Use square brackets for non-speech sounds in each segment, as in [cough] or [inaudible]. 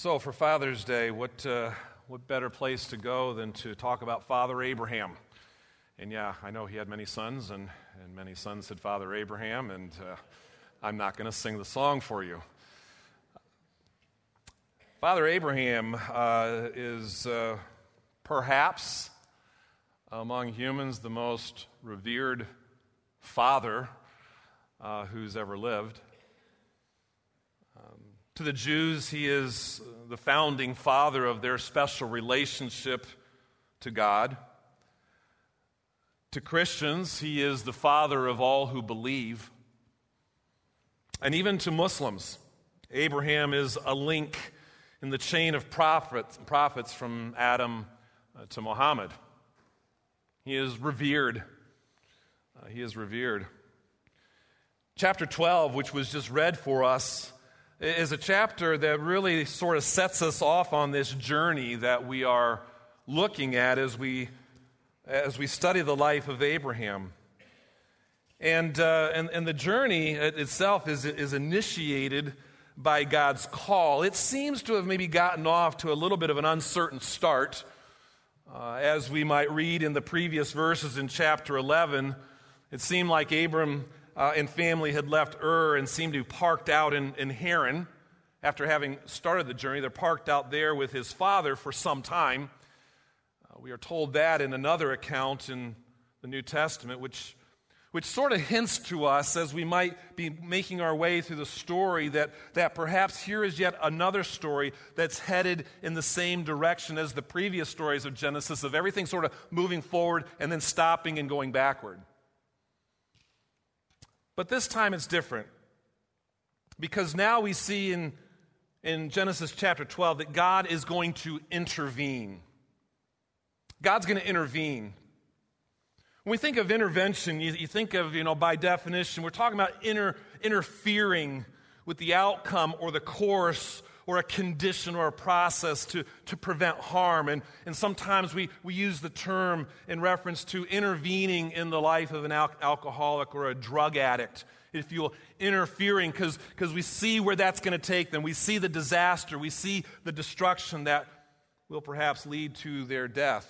So, for Father's Day, what, uh, what better place to go than to talk about Father Abraham? And yeah, I know he had many sons, and, and many sons had Father Abraham, and uh, I'm not going to sing the song for you. Father Abraham uh, is uh, perhaps among humans the most revered father uh, who's ever lived. To the Jews, he is the founding father of their special relationship to God. To Christians, he is the father of all who believe. And even to Muslims, Abraham is a link in the chain of prophets, prophets from Adam uh, to Muhammad. He is revered. Uh, he is revered. Chapter 12, which was just read for us, is a chapter that really sort of sets us off on this journey that we are looking at as we, as we study the life of Abraham. And, uh, and, and the journey itself is, is initiated by God's call. It seems to have maybe gotten off to a little bit of an uncertain start. Uh, as we might read in the previous verses in chapter 11, it seemed like Abram uh, and family had left Ur and seemed to be parked out in, in Haran. After having started the journey, they're parked out there with his father for some time. Uh, we are told that in another account in the New Testament, which, which sort of hints to us as we might be making our way through the story that, that perhaps here is yet another story that's headed in the same direction as the previous stories of Genesis, of everything sort of moving forward and then stopping and going backward. But this time it's different. Because now we see in, in Genesis chapter 12 that God is going to intervene. God's going to intervene. When we think of intervention, you, you, think of, you know, by definition, we're talking about inter, interfering with the outcome or the course or a condition or a process to, to prevent harm. And, and sometimes we, we use the term in reference to intervening in the life of an al- alcoholic or a drug addict, if you will, interfering because we see where that's going to take them. We see the disaster, we see the destruction that will perhaps lead to their death.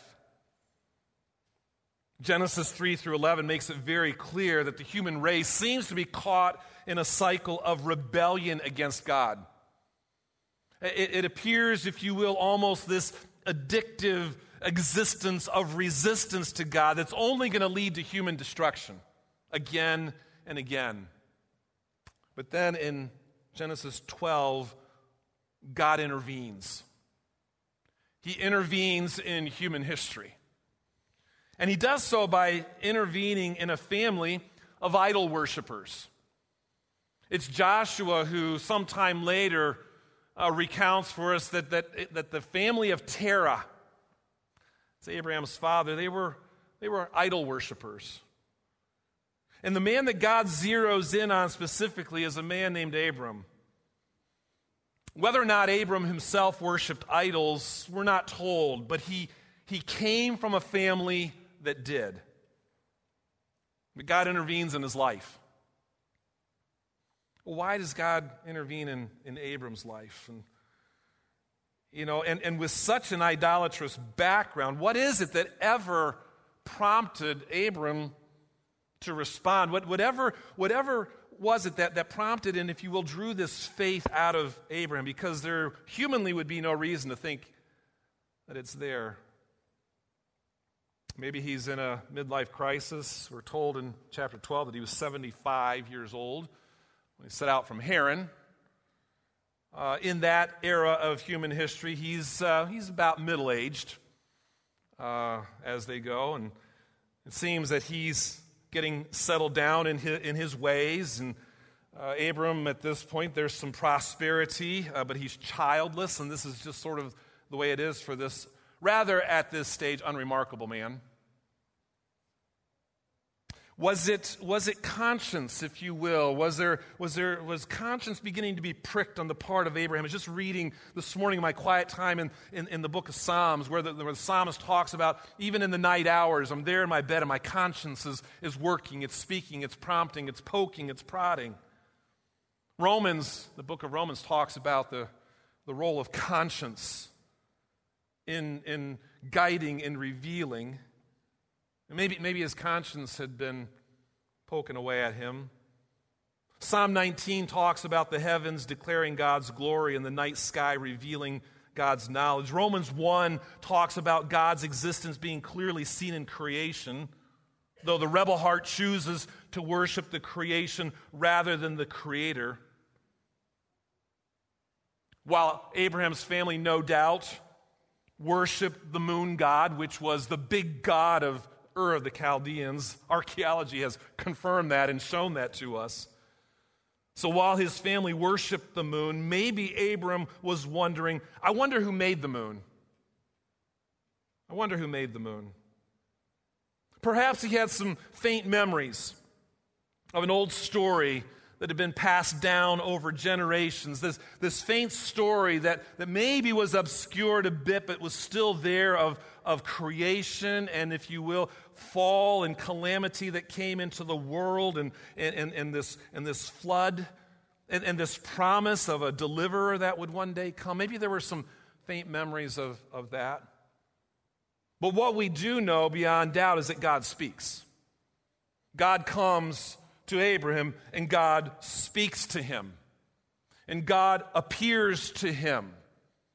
Genesis 3 through 11 makes it very clear that the human race seems to be caught in a cycle of rebellion against God. It, it appears, if you will, almost this addictive existence of resistance to God that's only going to lead to human destruction again and again. But then in Genesis 12, God intervenes. He intervenes in human history. And he does so by intervening in a family of idol worshippers. It's Joshua who, sometime later, uh, recounts for us that, that, that the family of Terah, it's Abraham's father, they were, they were idol worshippers. And the man that God zeroes in on specifically is a man named Abram. Whether or not Abram himself worshiped idols, we're not told, but he, he came from a family that did. But God intervenes in his life. Why does God intervene in, in Abram's life? And, you know, and, and with such an idolatrous background, what is it that ever prompted Abram to respond? What, whatever, whatever was it that, that prompted and, if you will, drew this faith out of Abram? Because there humanly would be no reason to think that it's there. Maybe he's in a midlife crisis. We're told in chapter 12 that he was 75 years old when he set out from Haran. Uh, in that era of human history, he's, uh, he's about middle aged uh, as they go, and it seems that he's getting settled down in his, in his ways. And uh, Abram, at this point, there's some prosperity, uh, but he's childless, and this is just sort of the way it is for this rather, at this stage, unremarkable man. Was it, was it conscience, if you will? Was there, was there was conscience beginning to be pricked on the part of Abraham? I was just reading this morning in my quiet time in, in, in the book of Psalms, where the, where the psalmist talks about even in the night hours, I'm there in my bed and my conscience is, is working, it's speaking, it's prompting, it's poking, it's prodding. Romans, the book of Romans talks about the, the role of conscience in, in guiding and revealing. Maybe, maybe his conscience had been poking away at him. Psalm 19 talks about the heavens declaring God's glory and the night sky revealing God's knowledge. Romans 1 talks about God's existence being clearly seen in creation, though the rebel heart chooses to worship the creation rather than the creator. While Abraham's family, no doubt, worshiped the moon god, which was the big god of Ur of the Chaldeans, archaeology has confirmed that and shown that to us. So while his family worshiped the moon, maybe Abram was wondering, I wonder who made the moon. I wonder who made the moon. Perhaps he had some faint memories of an old story that had been passed down over generations. This, this faint story that, that maybe was obscured a bit, but was still there of, of creation and, if you will, fall and calamity that came into the world and, and, and, this, and this flood and, and this promise of a deliverer that would one day come. Maybe there were some faint memories of, of that. But what we do know beyond doubt is that God speaks. God comes to Abraham and God speaks to him. And God appears to him.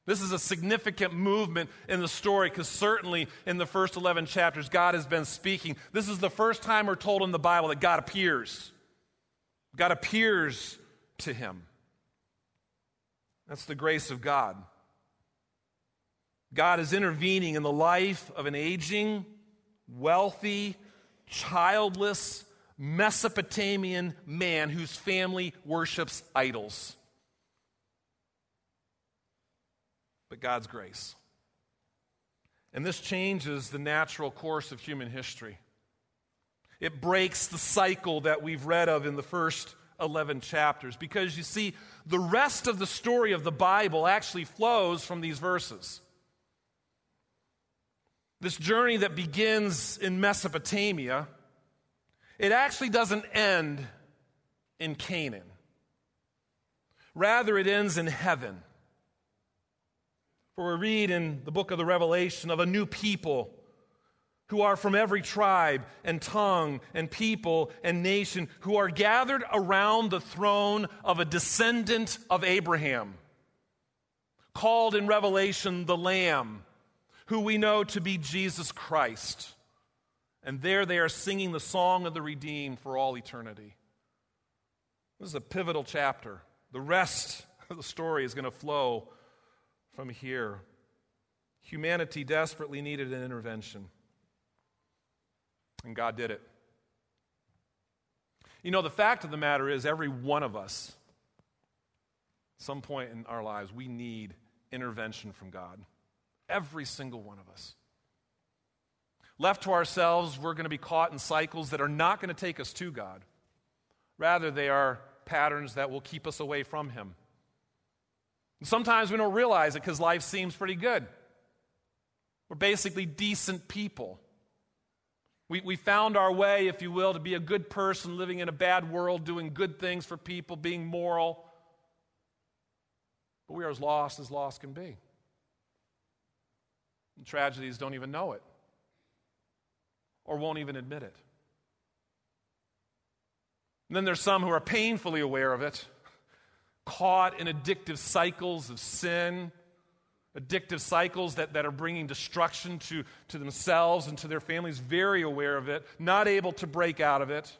This is a significant movement in the story because certainly in the first 11 chapters, God has been speaking. This is the first time we're told in the Bible that God appears. God appears to him. That's the grace of God. God is intervening in the life of an aging, wealthy, childless Mesopotamian man whose family worships idols. but God's grace. And this changes the natural course of human history. It breaks the cycle that we've read of in the first 11 chapters because you see, the rest of the story of the Bible actually flows from these verses. This journey that begins in Mesopotamia, it actually doesn't end in Canaan. Rather, it ends in heaven. For we read in the book of the Revelation of a new people who are from every tribe and tongue and people and nation who are gathered around the throne of a descendant of Abraham, called in Revelation the Lamb, who we know to be Jesus Christ. And there they are singing the song of the redeemed for all eternity. This is a pivotal chapter. The rest of the story is going to flow from here. Humanity desperately needed an intervention, and God did it. You know, the fact of the matter is, every one of us, some point in our lives, we need intervention from God. Every single one of us. Left to ourselves, we're going to be caught in cycles that are not going to take us to God. Rather, they are patterns that will keep us away from Him. Sometimes we don't realize it because life seems pretty good. We're basically decent people. We, we found our way, if you will, to be a good person living in a bad world, doing good things for people, being moral. But we are as lost as lost can be. And tragedies don't even know it or won't even admit it. And then there's some who are painfully aware of it caught in addictive cycles of sin, addictive cycles that, that are bringing destruction to, to themselves and to their families, very aware of it, not able to break out of it.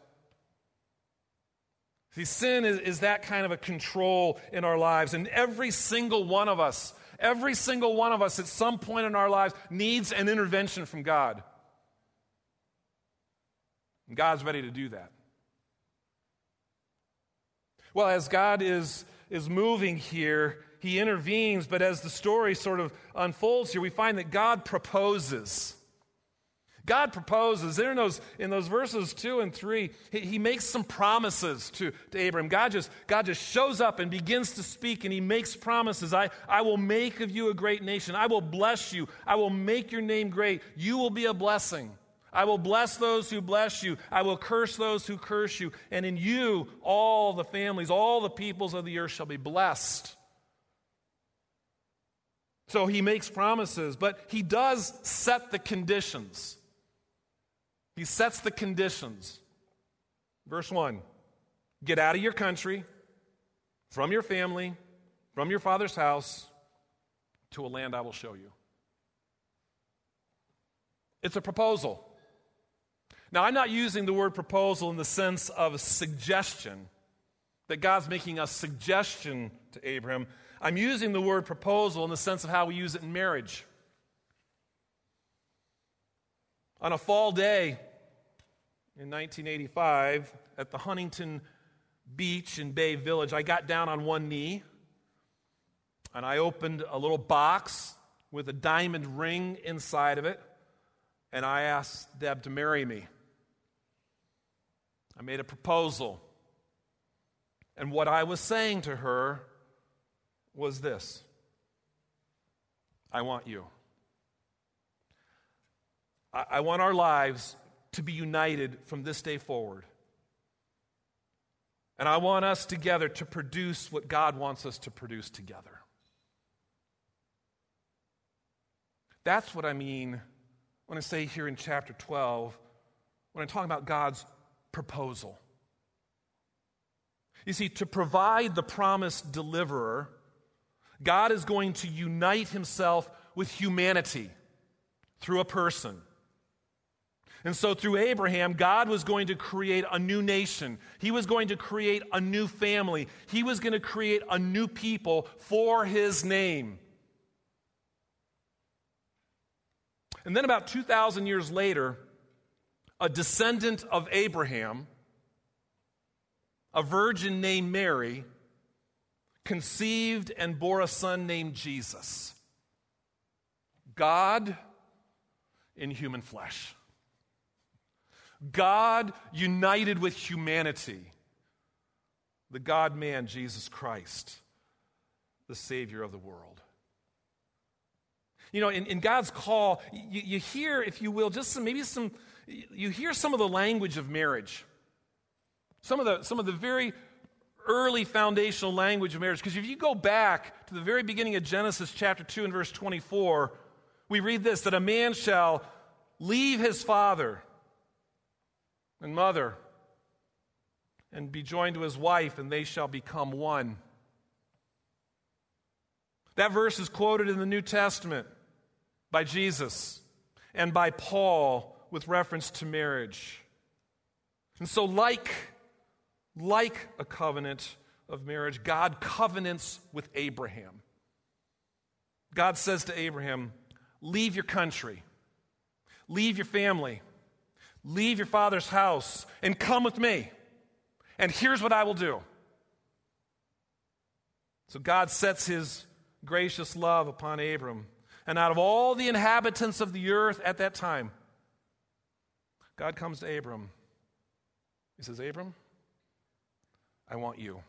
See, sin is, is that kind of a control in our lives, and every single one of us, every single one of us at some point in our lives needs an intervention from God. And God's ready to do that. Well, as God is is moving here. He intervenes, but as the story sort of unfolds here, we find that God proposes. God proposes. There in those, in those verses two and three, he, he, makes some promises to, to Abraham. God just, God just shows up and begins to speak, and he makes promises. I, I will make of you a great nation. I will bless you. I will make your name great. You will be a blessing. I will bless those who bless you. I will curse those who curse you. And in you, all the families, all the peoples of the earth shall be blessed. So he makes promises, but he does set the conditions. He sets the conditions. Verse 1 Get out of your country, from your family, from your father's house, to a land I will show you. It's a proposal. Now, I'm not using the word proposal in the sense of a suggestion, that God's making a suggestion to Abraham. I'm using the word proposal in the sense of how we use it in marriage. On a fall day in 1985 at the Huntington Beach in Bay Village, I got down on one knee and I opened a little box with a diamond ring inside of it, and I asked Deb to marry me. I made a proposal. And what I was saying to her was this I want you. I, I want our lives to be united from this day forward. And I want us together to produce what God wants us to produce together. That's what I mean when I say here in chapter 12, when I'm talking about God's proposal. You see, to provide the promised deliverer, God is going to unite himself with humanity through a person. And so, through Abraham, God was going to create a new nation. He was going to create a new family. He was going to create a new people for his name. And then, about 2,000 years later, a descendant of Abraham, a virgin named Mary, conceived and bore a son named Jesus. God in human flesh. God united with humanity. The God man, Jesus Christ, the Savior of the world. You know, in, in God's call, you, you, hear, if you will, just some, maybe some, you hear some of the language of marriage. Some of the, some of the very early foundational language of marriage. Because if you go back to the very beginning of Genesis chapter 2 and verse 24, we read this that a man shall leave his father and mother and be joined to his wife, and they shall become one. That verse is quoted in the New Testament by Jesus and by Paul with reference to marriage. And so, like, like a covenant of marriage, God covenants with Abraham. God says to Abraham, Leave your country, leave your family, leave your father's house, and come with me. And here's what I will do. So God sets his gracious love upon Abram. And out of all the inhabitants of the earth at that time, God comes to Abram. He says, Abram, I want you.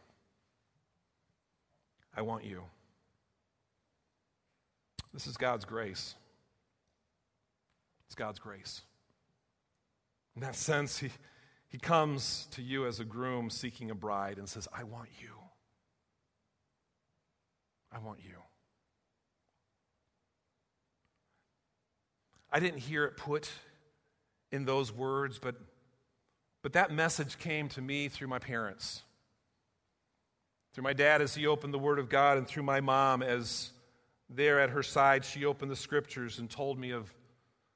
I want you. This is God's grace. It's God's grace. In that sense, he, he comes to you as a groom seeking a bride and says, I want you. I want you. I didn't hear it put in those words, but, but that message came to me through my parents. Through my dad as he opened the Word of God, and through my mom as there at her side she opened the Scriptures and told me of,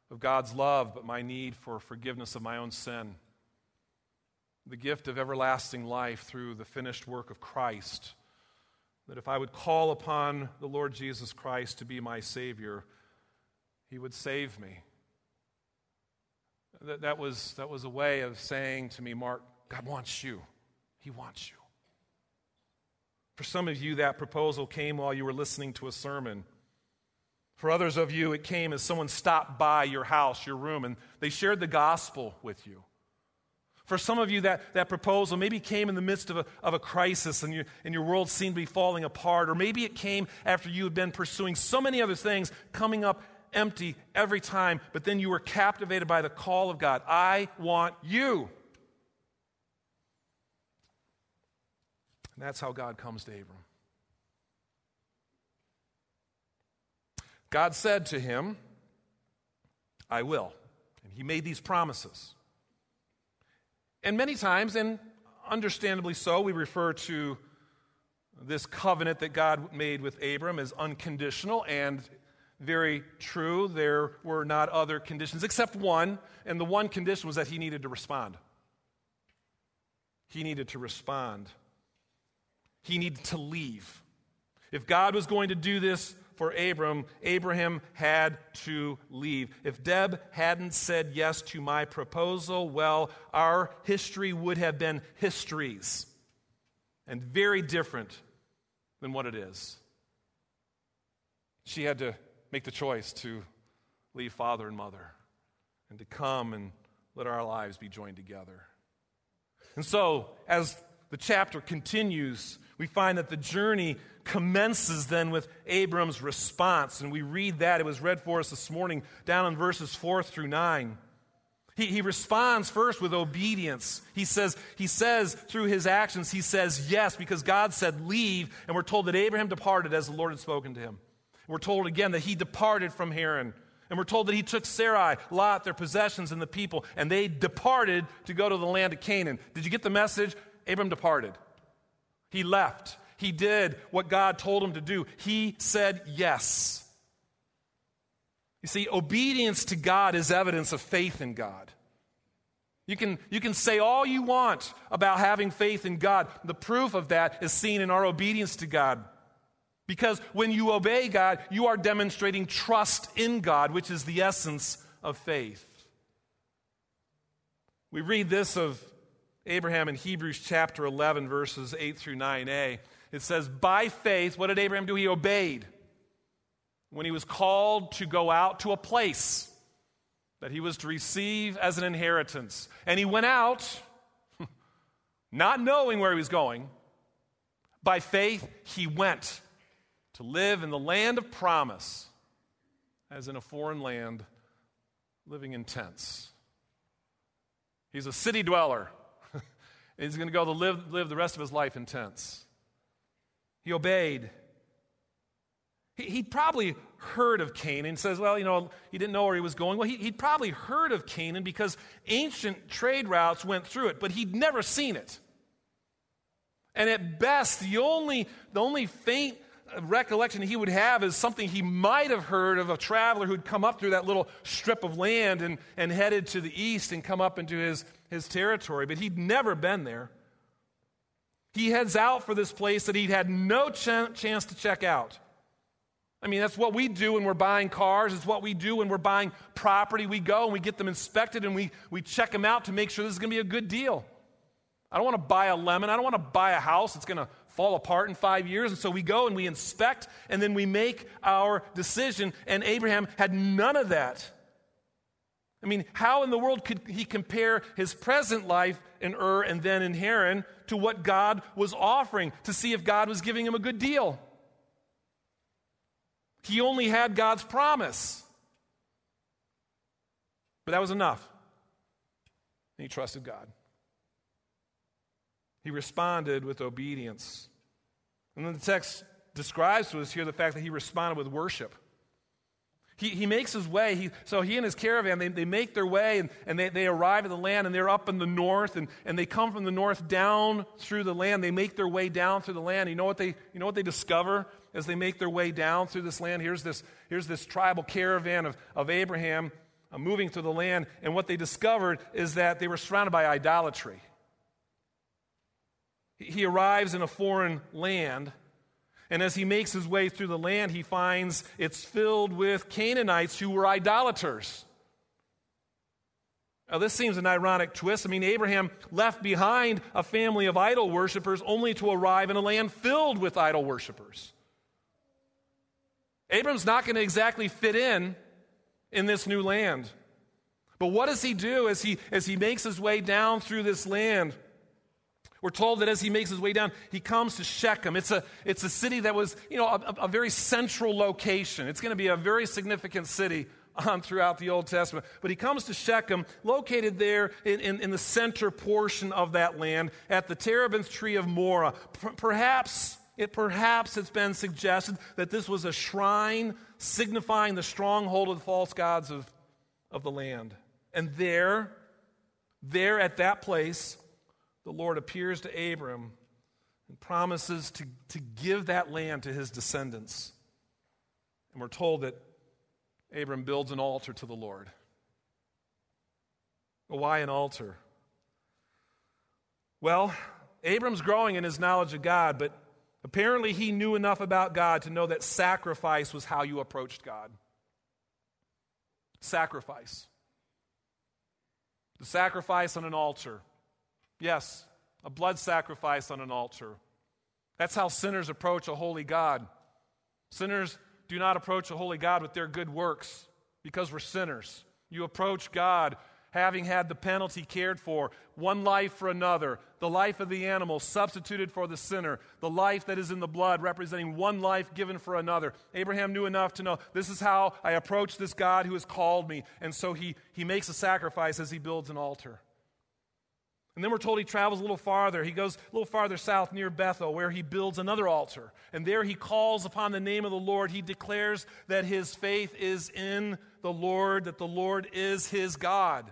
of God's love, but my need for forgiveness of my own sin. The gift of everlasting life through the finished work of Christ. That if I would call upon the Lord Jesus Christ to be my Savior, he would save me. That, that, was, that was a way of saying to me, Mark, God wants you. He wants you. For some of you, that proposal came while you were listening to a sermon. For others of you, it came as someone stopped by your house, your room, and they shared the gospel with you. For some of you, that, that proposal maybe came in the midst of a, of a crisis and, you, and your world seemed to be falling apart, or maybe it came after you had been pursuing so many other things coming up empty every time, but then you were captivated by the call of God. I want you. And that's how God comes to Abram. God said to him, I will. And he made these promises. And many times, and understandably so, we refer to this covenant that God made with Abram as unconditional and very true. There were not other conditions except one, and the one condition was that he needed to respond. He needed to respond. He needed to leave. If God was going to do this for Abram, Abraham had to leave. If Deb hadn't said yes to my proposal, well, our history would have been histories and very different than what it is. She had to make the choice to leave father and mother and to come and let our lives be joined together. And so, as the chapter continues, we find that the journey commences then with Abram's response. And we read that. It was read for us this morning down in verses 4 through 9. He, he responds first with obedience. He says, he says through his actions, he says yes, because God said leave, and we're told that Abraham departed as the Lord had spoken to him. We're told again that he departed from Haran. And we're told that he took Sarai, Lot, their possessions, and the people, and they departed to go to the land of Canaan. Did you get the message? Abram departed. He left. He did what God told him to do. He said yes. You see, obedience to God is evidence of faith in God. You can, you can say all you want about having faith in God. The proof of that is seen in our obedience to God. Because when you obey God, you are demonstrating trust in God, which is the essence of faith. We read this of Abraham in Hebrews chapter 11, verses 8 through 9a. It says, By faith, what did Abraham do? He obeyed when he was called to go out to a place that he was to receive as an inheritance. And he went out, [laughs] not knowing where he was going. By faith, he went to live in the land of promise, as in a foreign land, living in tents. He's a city dweller. [laughs] He's going to go to live, live the rest of his life in tents. He obeyed. He, he'd probably heard of Canaan. Says, well, you know, he didn't know where he was going. Well, he, he'd probably heard of Canaan because ancient trade routes went through it, but he'd never seen it. And at best, the only, the only faint recollection he would have is something he might have heard of a traveler who'd come up through that little strip of land and, and headed to the east and come up into his, his territory, but he'd never been there. He heads out for this place that he'd had no ch- chance to check out. I mean, that's what we do when we're buying cars. It's what we do when we're buying property. We go and we get them inspected and we, we check them out to make sure this is going to be a good deal. I don't want to buy a lemon. I don't want to buy a house It's going to fall apart in five years. And so we go and we inspect and then we make our decision. And Abraham had none of that. I mean, how in the world could he compare his present life in Ur and then in Haran to what God was offering to see if God was giving him a good deal? He only had God's promise. But that was enough. And he trusted God. He responded with obedience. And then the text describes to us here the fact that he responded with worship. He, he makes his way. He, so he and his caravan, they, they make their way and, and they, they arrive at the land and they're up in the north and, and they come from the north down through the land. They make their way down through the land. You know what they, you know what they discover as they make their way down through this land? Here's this, here's this tribal caravan of, of Abraham uh, moving through the land. And what they discovered is that they were surrounded by idolatry. He arrives in a foreign land, and as he makes his way through the land, he finds it's filled with Canaanites who were idolaters. Now, this seems an ironic twist. I mean, Abraham left behind a family of idol worshippers only to arrive in a land filled with idol worshippers. Abram's not going to exactly fit in in this new land. But what does he do as he, as he makes his way down through this land? We're told that as he makes his way down, he comes to Shechem. It's a, it's a city that was, you know, a, a very central location. It's going to be a very significant city on throughout the Old Testament. But he comes to Shechem, located there in, in, in the center portion of that land at the terebinth tree of Moreh. P- perhaps it perhaps it's been suggested that this was a shrine signifying the stronghold of the false gods of, of the land. And there, there at that place, the Lord appears to Abram and promises to, to give that land to his descendants. And we're told that Abram builds an altar to the Lord. Why an altar? Well, Abram's growing in his knowledge of God, but apparently he knew enough about God to know that sacrifice was how you approached God. Sacrifice. The sacrifice on an altar. Yes, a blood sacrifice on an altar. That's how sinners approach a holy God. Sinners do not approach a holy God with their good works because we're sinners. You approach God having had the penalty cared for, one life for another, the life of the animal substituted for the sinner, the life that is in the blood representing one life given for another. Abraham knew enough to know this is how I approach this God who has called me. And so he, he makes a sacrifice as he builds an altar. And then we're told he travels a little farther. He goes a little farther south near Bethel, where he builds another altar. And there he calls upon the name of the Lord. He declares that his faith is in the Lord, that the Lord is his God.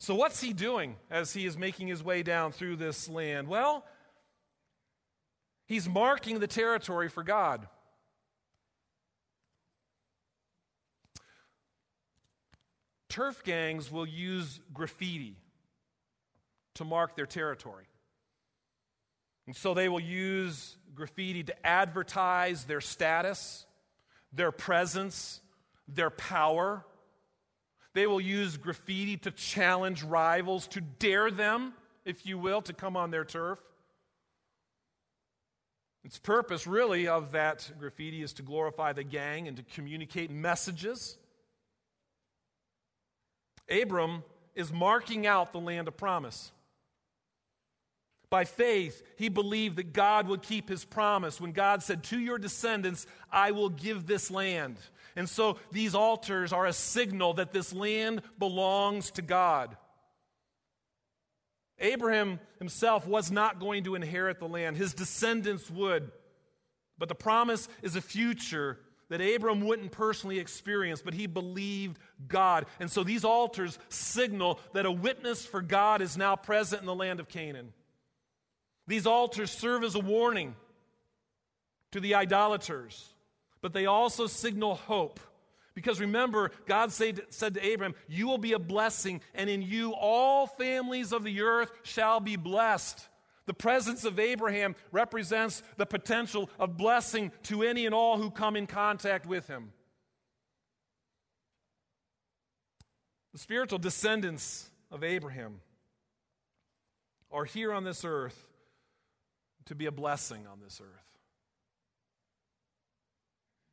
So, what's he doing as he is making his way down through this land? Well, he's marking the territory for God. Turf gangs will use graffiti to mark their territory. And so they will use graffiti to advertise their status, their presence, their power. They will use graffiti to challenge rivals, to dare them, if you will, to come on their turf. Its purpose, really, of that graffiti is to glorify the gang and to communicate messages Abram is marking out the land of promise. By faith, he believed that God would keep his promise when God said, To your descendants, I will give this land. And so these altars are a signal that this land belongs to God. Abraham himself was not going to inherit the land, his descendants would. But the promise is a future that Abram wouldn't personally experience, but he believed God. And so these altars signal that a witness for God is now present in the land of Canaan. These altars serve as a warning to the idolaters, but they also signal hope. Because remember, God said, said to Abram, You will be a blessing, and in you all families of the earth shall be blessed. The presence of Abraham represents the potential of blessing to any and all who come in contact with him. The spiritual descendants of Abraham are here on this earth to be a blessing on this earth.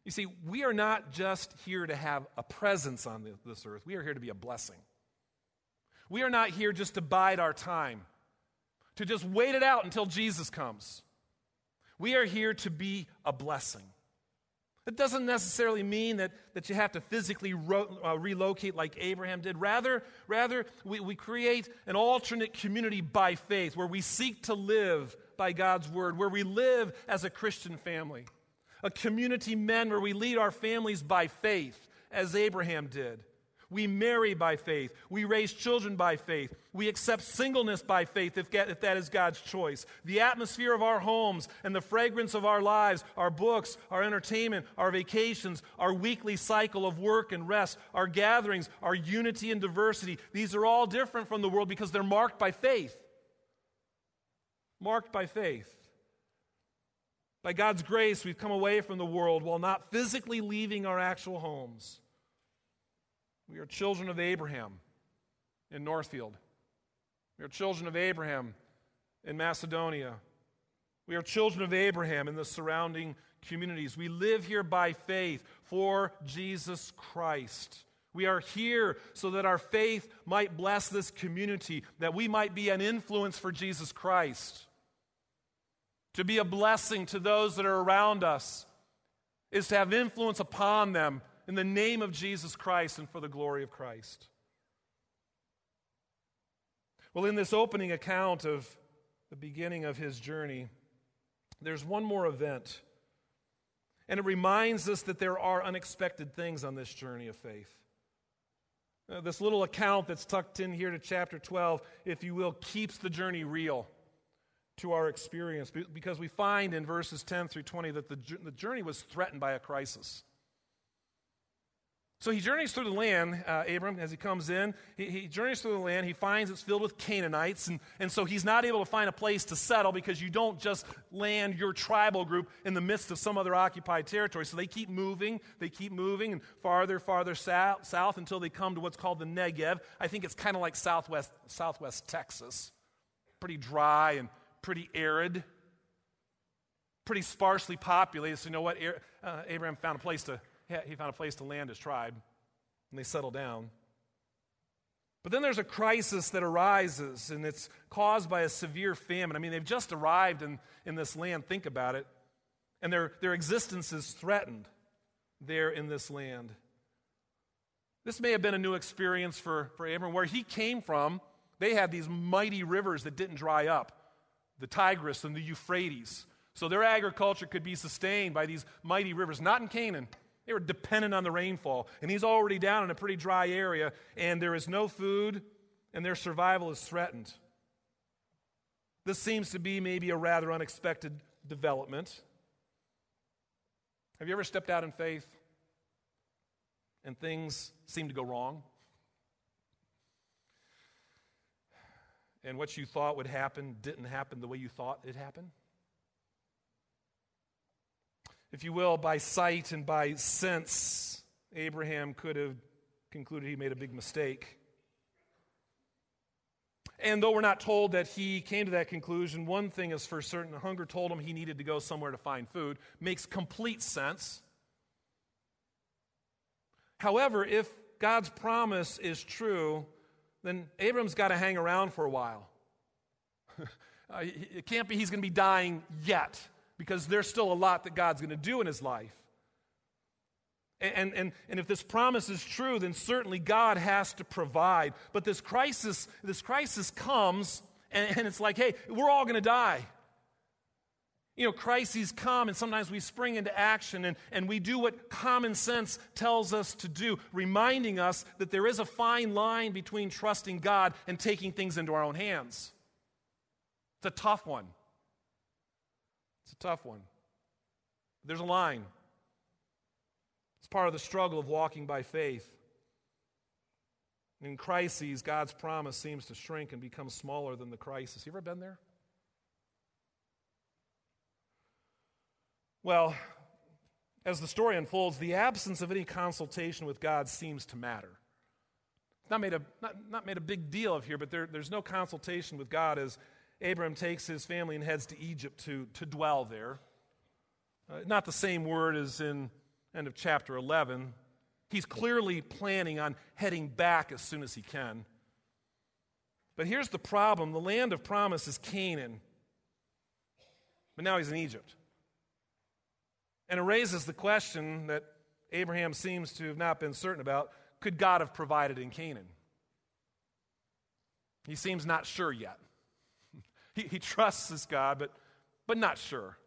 You see, we are not just here to have a presence on this earth, we are here to be a blessing. We are not here just to bide our time to just wait it out until Jesus comes. We are here to be a blessing. It doesn't necessarily mean that, that you have to physically ro- uh, relocate like Abraham did. Rather, rather we, we create an alternate community by faith where we seek to live by God's word, where we live as a Christian family. A community men where we lead our families by faith, as Abraham did. We marry by faith. We raise children by faith. We accept singleness by faith if, if that is God's choice. The atmosphere of our homes and the fragrance of our lives, our books, our entertainment, our vacations, our weekly cycle of work and rest, our gatherings, our unity and diversity, these are all different from the world because they're marked by faith. Marked by faith. By God's grace, we've come away from the world while not physically leaving our actual homes. We are children of Abraham in Northfield. We are children of Abraham in Macedonia. We are children of Abraham in the surrounding communities. We live here by faith for Jesus Christ. We are here so that our faith might bless this community, that we might be an influence for Jesus Christ. To be a blessing to those that are around us is to have influence upon them in the name of Jesus Christ and for the glory of Christ. Well, in this opening account of the beginning of his journey, there's one more event. And it reminds us that there are unexpected things on this journey of faith. Uh, this little account that's tucked in here to chapter 12, if you will, keeps the journey real to our experience because we find in verses 10 through 20 that the, the journey was threatened by a crisis. So he journeys through the land, uh, Abram, as he comes in. He, he, journeys through the land. He finds it's filled with Canaanites. And, and so he's not able to find a place to settle because you don't just land your tribal group in the midst of some other occupied territory. So they keep moving. They keep moving and farther, farther south, south until they come to what's called the Negev. I think it's kind of like southwest, southwest Texas. Pretty dry and pretty arid, pretty sparsely populated. So you know what? Uh, Abraham found a place to he found a place to land his tribe, and they settle down. But then there's a crisis that arises, and it's caused by a severe famine. I mean, they've just arrived in, in this land, think about it, and their, their existence is threatened there in this land. This may have been a new experience for, for Abram. Where he came from, they had these mighty rivers that didn't dry up the Tigris and the Euphrates. So their agriculture could be sustained by these mighty rivers, not in Canaan. They were dependent on the rainfall. And he's already down in a pretty dry area, and there is no food, and their survival is threatened. This seems to be maybe a rather unexpected development. Have you ever stepped out in faith and things seem to go wrong? And what you thought would happen didn't happen the way you thought it happened? If you will, by sight and by sense, Abraham could have concluded he made a big mistake. And though we're not told that he came to that conclusion, one thing is for certain hunger told him he needed to go somewhere to find food. Makes complete sense. However, if God's promise is true, then Abram's got to hang around for a while. [laughs] Uh, it can't be he's going to be dying yet because there's still a lot that God's going to do in his life. And, and, and if this promise is true, then certainly God has to provide. But this crisis, this crisis comes, and, and it's like, hey, we're all going to die. You know, crises come, and sometimes we spring into action and, and we do what common sense tells us to do, reminding us that there is a fine line between trusting God and taking things into our own hands. It's a tough one. It's a tough one. There's a line. It's part of the struggle of walking by faith. In crises, God's promise seems to shrink and become smaller than the crisis. You ever been there? Well, as the story unfolds, the absence of any consultation with God seems to matter. Not made a, not, not made a big deal of here, but there, there's no consultation with God as Abram takes his family and heads to Egypt to, to dwell there. Uh, not the same word as in end of chapter 11. He's clearly planning on heading back as soon as he can. But here's the problem the land of promise is Canaan. But now he's in Egypt. And it raises the question that Abraham seems to have not been certain about could God have provided in Canaan? He seems not sure yet. He, he trusts this God, but, but not sure.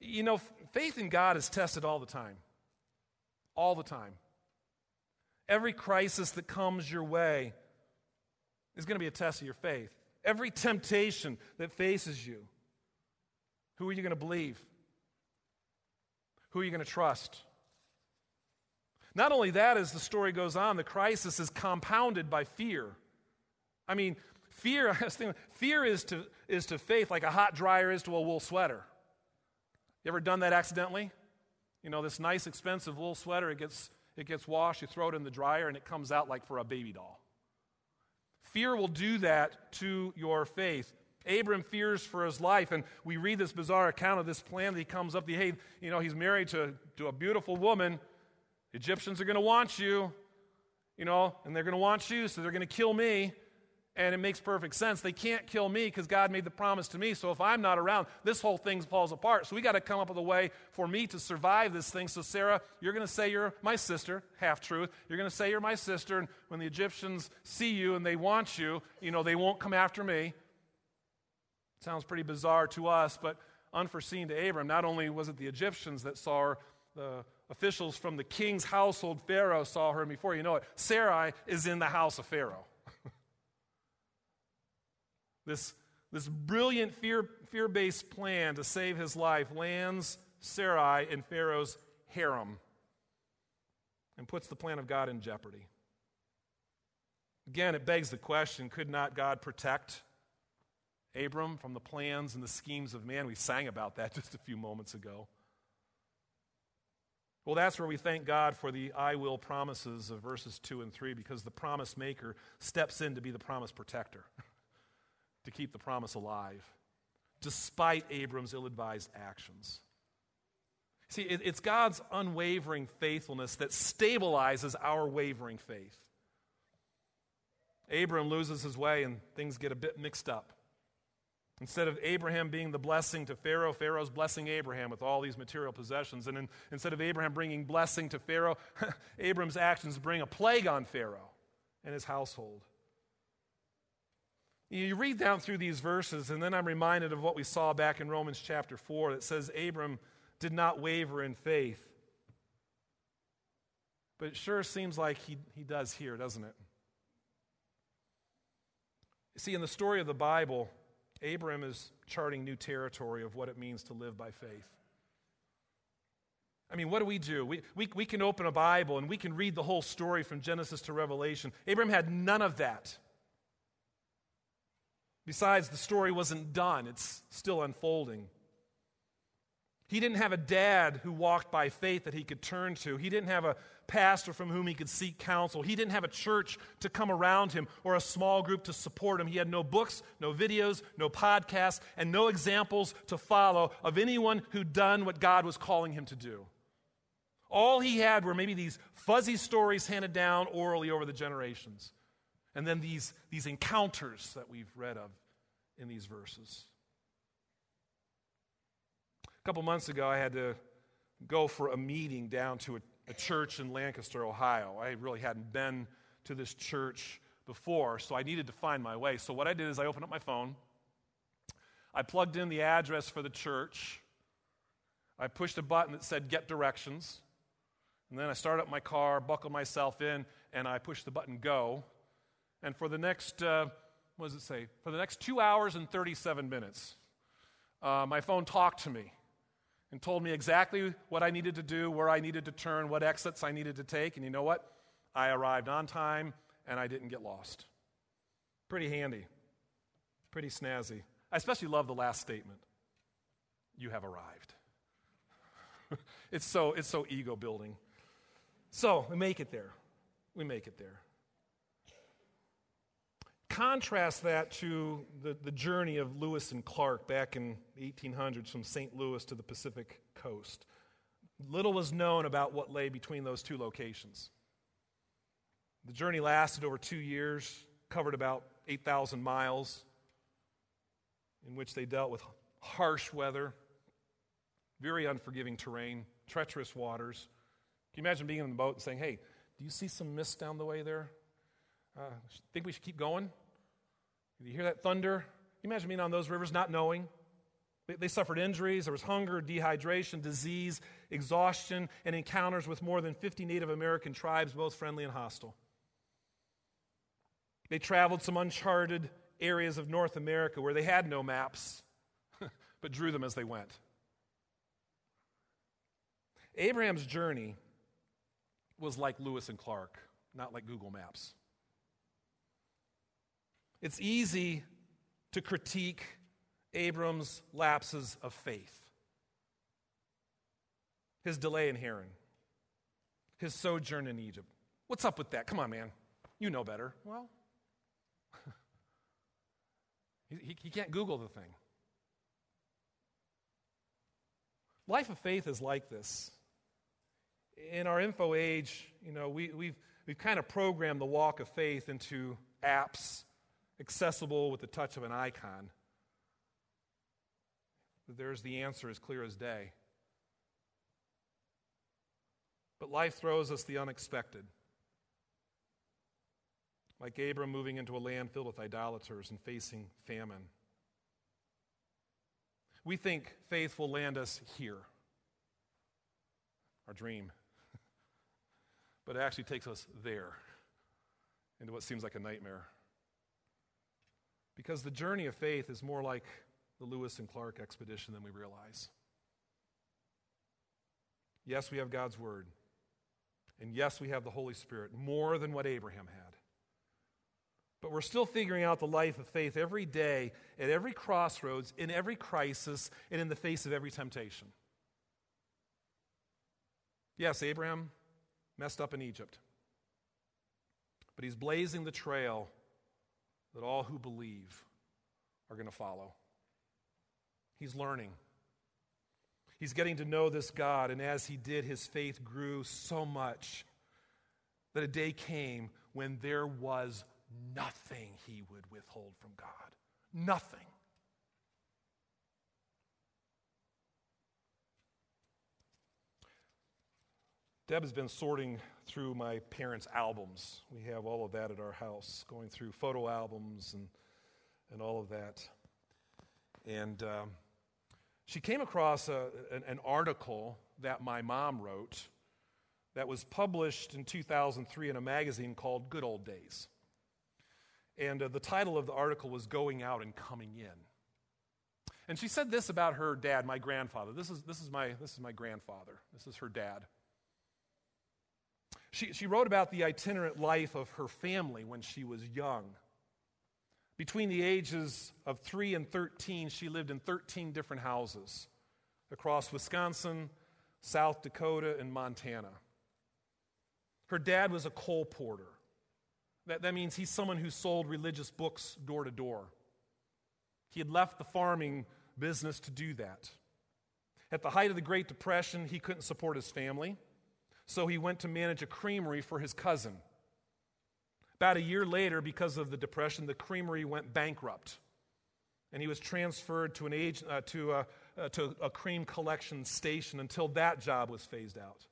You know, faith in God is tested all the time. All the time. Every crisis that comes your way is going to be a test of your faith. Every temptation that faces you, who are you going to believe? Who are you going to trust? Not only that, as the story goes on, the crisis is compounded by fear. I mean, Fear, [laughs] I was thinking, fear is to, is to faith like a hot dryer is to a wool sweater. You ever done that accidentally? You know, this nice, expensive wool sweater, it gets, it gets washed, you throw it in the dryer, and it comes out like for a baby doll. Fear will do that to your faith. Abram fears for his life, and we read this bizarre account of this plan that he comes up. Hey, you know, he's married to, to a beautiful woman. Egyptians are going to want you, you know, and they're going to want you, so they're going to kill me and it makes perfect sense. They can't kill me because God made the promise to me. So if I'm not around, this whole thing falls apart. So we got to come up with a way for me to survive this thing. So, Sarah, you're going to say you're my sister, half truth. You're going to say you're my sister. And when the Egyptians see you and they want you, you know, they won't come after me. Sounds pretty bizarre to us, but unforeseen to Abram. Not only was it the Egyptians that saw her, the officials from the king's household, Pharaoh, saw her, and before you know it, Sarai is in the house of Pharaoh. This, this brilliant fear, fear-based plan to save his life lands Sarai in Pharaoh's harem and puts the plan of God in jeopardy. Again, it begs the question could not God protect Abram from the plans and the schemes of man? We sang about that [laughs] just a few moments ago. Well, that's where we thank God for the I will promises of verses 2 and 3 because the promise maker steps in to be the promise protector, [laughs] to keep the promise alive, despite Abram's ill advised actions. See, it's God's unwavering faithfulness that stabilizes our wavering faith. Abram loses his way and things get a bit mixed up. Instead of Abraham being the blessing to Pharaoh, Pharaoh's blessing Abraham with all these material possessions. And in, instead of Abraham bringing blessing to Pharaoh, [laughs] Abram's actions bring a plague on Pharaoh and his household. You read down through these verses, and then I'm reminded of what we saw back in Romans chapter 4 that says Abram did not waver in faith. But it sure seems like he, he does here, doesn't it? see, in the story of the Bible, Abram is charting new territory of what it means to live by faith. I mean, what do we do? We, we, we can open a Bible and we can read the whole story from Genesis to Revelation. Abram had none of that. Besides, the story wasn't done, it's still unfolding. He didn't have a dad who walked by faith that he could turn to. He didn't have a pastor from whom he could seek counsel. He didn't have a church to come around him or a small group to support him. He had no books, no videos, no podcasts, and no examples to follow of anyone who'd done what God was calling him to do. All he had were maybe these fuzzy stories handed down orally over the generations, and then these, these encounters that we've read of in these verses. A couple months ago, I had to go for a meeting down to a a church in Lancaster, Ohio. I really hadn't been to this church before, so I needed to find my way. So, what I did is I opened up my phone, I plugged in the address for the church, I pushed a button that said Get Directions, and then I started up my car, buckled myself in, and I pushed the button Go. And for the next, uh, what does it say? For the next two hours and 37 minutes, uh, my phone talked to me and told me exactly what I needed to do, where I needed to turn, what exits I needed to take. And you know what? I arrived on time and I didn't get lost. Pretty handy, pretty snazzy. I especially love the last statement you have arrived. [laughs] it's, so, it's so ego building. So we make it there. We make it there. Contrast that to the, the journey of Lewis and Clark back in the 1800s from St. Louis to the Pacific coast. Little was known about what lay between those two locations. The journey lasted over two years, covered about 8,000 miles, in which they dealt with harsh weather, very unforgiving terrain, treacherous waters. Can you imagine being in the boat and saying, Hey, do you see some mist down the way there? Uh, think we should keep going? You hear that thunder? you imagine being on those rivers not knowing? They, they suffered injuries. There was hunger, dehydration, disease, exhaustion, and encounters with more than 50 Native American tribes, both friendly and hostile. They traveled some uncharted areas of North America where they had no maps, [laughs] but drew them as they went. Abraham's journey was like Lewis and Clark, not like Google Maps. It's easy to critique Abram's lapses of faith, his delay in Haran, his sojourn in Egypt. What's up with that? Come on, man. You know better. Well, [laughs] he, he, can't Google the thing. Life of faith is like this. In our info age, you know, we, we've, we've kind of programmed the walk of faith into apps accessible with the touch of an icon. There's the answer as clear as day. But life throws us the unexpected. Like Abram moving into a land filled with idolaters and facing famine. We think faith will land us here, our dream. [laughs] but it actually takes us there, into what seems like a nightmare. Because the journey of faith is more like the Lewis and Clark expedition than we realize. Yes, we have God's Word. And yes, we have the Holy Spirit, more than what Abraham had. But we're still figuring out the life of faith every day, at every crossroads, in every crisis, and in the face of every temptation. Yes, Abraham messed up in Egypt. But he's blazing the trail that all who believe are going to follow. He's learning. He's getting to know this God, and as he did, his faith grew so much that a day came when there was nothing he would withhold from God. Nothing. Deb has been sorting through my parents' albums. We have all of that at our house, going through photo albums and, and all of that. And um, she came across a, an, an article that my mom wrote that was published in 2003 in a magazine called Good Old Days. And uh, the title of the article was Going Out and Coming In. And she said this about her dad, my grandfather. This is, this is, my, this is my grandfather. This is her dad. She, she wrote about the itinerant life of her family when she was young. Between the ages of 3 and 13, she lived in 13 different houses across Wisconsin, South Dakota, and Montana. Her dad was a colporteur. That, that means he's someone who sold religious books door to door. He had left the farming business to do that. At the height of the Great Depression, he couldn't support his family, so he went to manage a creamery for his cousin. About a year later, because of the Depression, the creamery went bankrupt, and he was transferred to, an age, uh, to, a, uh, to a cream collection station until that job was phased out.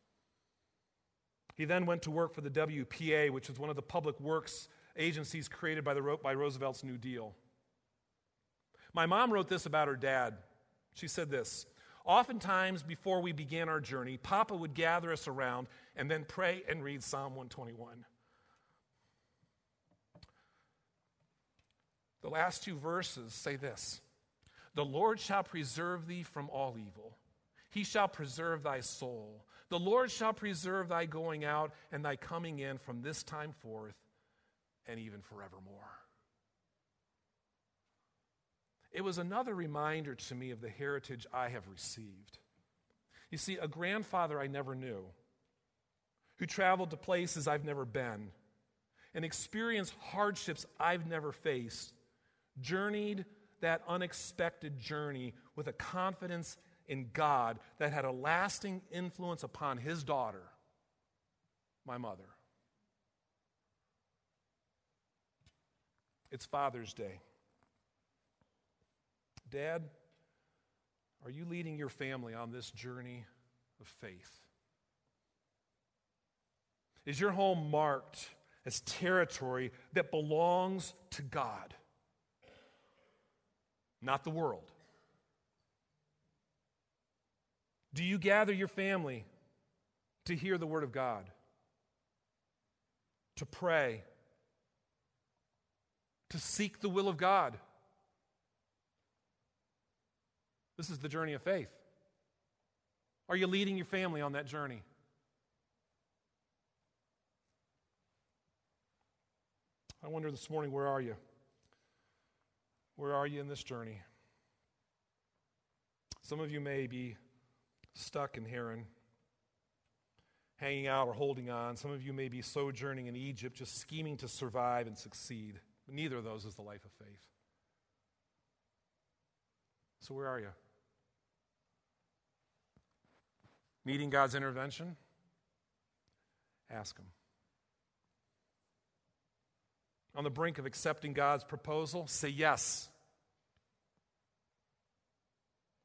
He then went to work for the WPA, which is one of the public works agencies created by, the, by Roosevelt's New Deal. My mom wrote this about her dad. She said this Oftentimes, before we began our journey, Papa would gather us around and then pray and read Psalm 121. The last two verses say this The Lord shall preserve thee from all evil, he shall preserve thy soul. The Lord shall preserve thy going out and thy coming in from this time forth and even forevermore. It was another reminder to me of the heritage I have received. You see, a grandfather I never knew, who traveled to places I've never been, and experienced hardships I've never faced, journeyed that unexpected journey with a confidence in God that had a lasting influence upon his daughter, my mother. It's Father's Day. Dad, are you leading your family on this journey of faith? Is your home marked as territory that belongs to God, not the world? Do you gather your family to hear the Word of God? To pray? To seek the will of God? This is the journey of faith. Are you leading your family on that journey? I wonder this morning, where are you? Where are you in this journey? Some of you may be stuck in Haran, hanging out or holding on. Some of you may be sojourning in Egypt, just scheming to survive and succeed. But neither of those is the life of faith. So, where are you? Needing God's intervention? Ask Him. On the brink of accepting God's proposal? Say yes.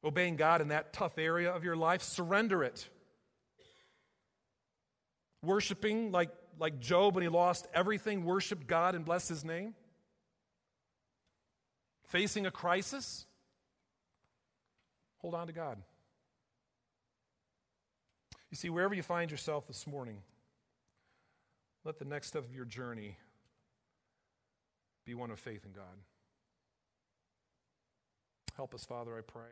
Obeying God in that tough area of your life? Surrender it. Worshiping like, like Job when he lost everything, worship God and bless His name? Facing a crisis? Hold on to God. You see, wherever you find yourself this morning, let the next step of your journey be one of faith in God. Help us, Father, I pray.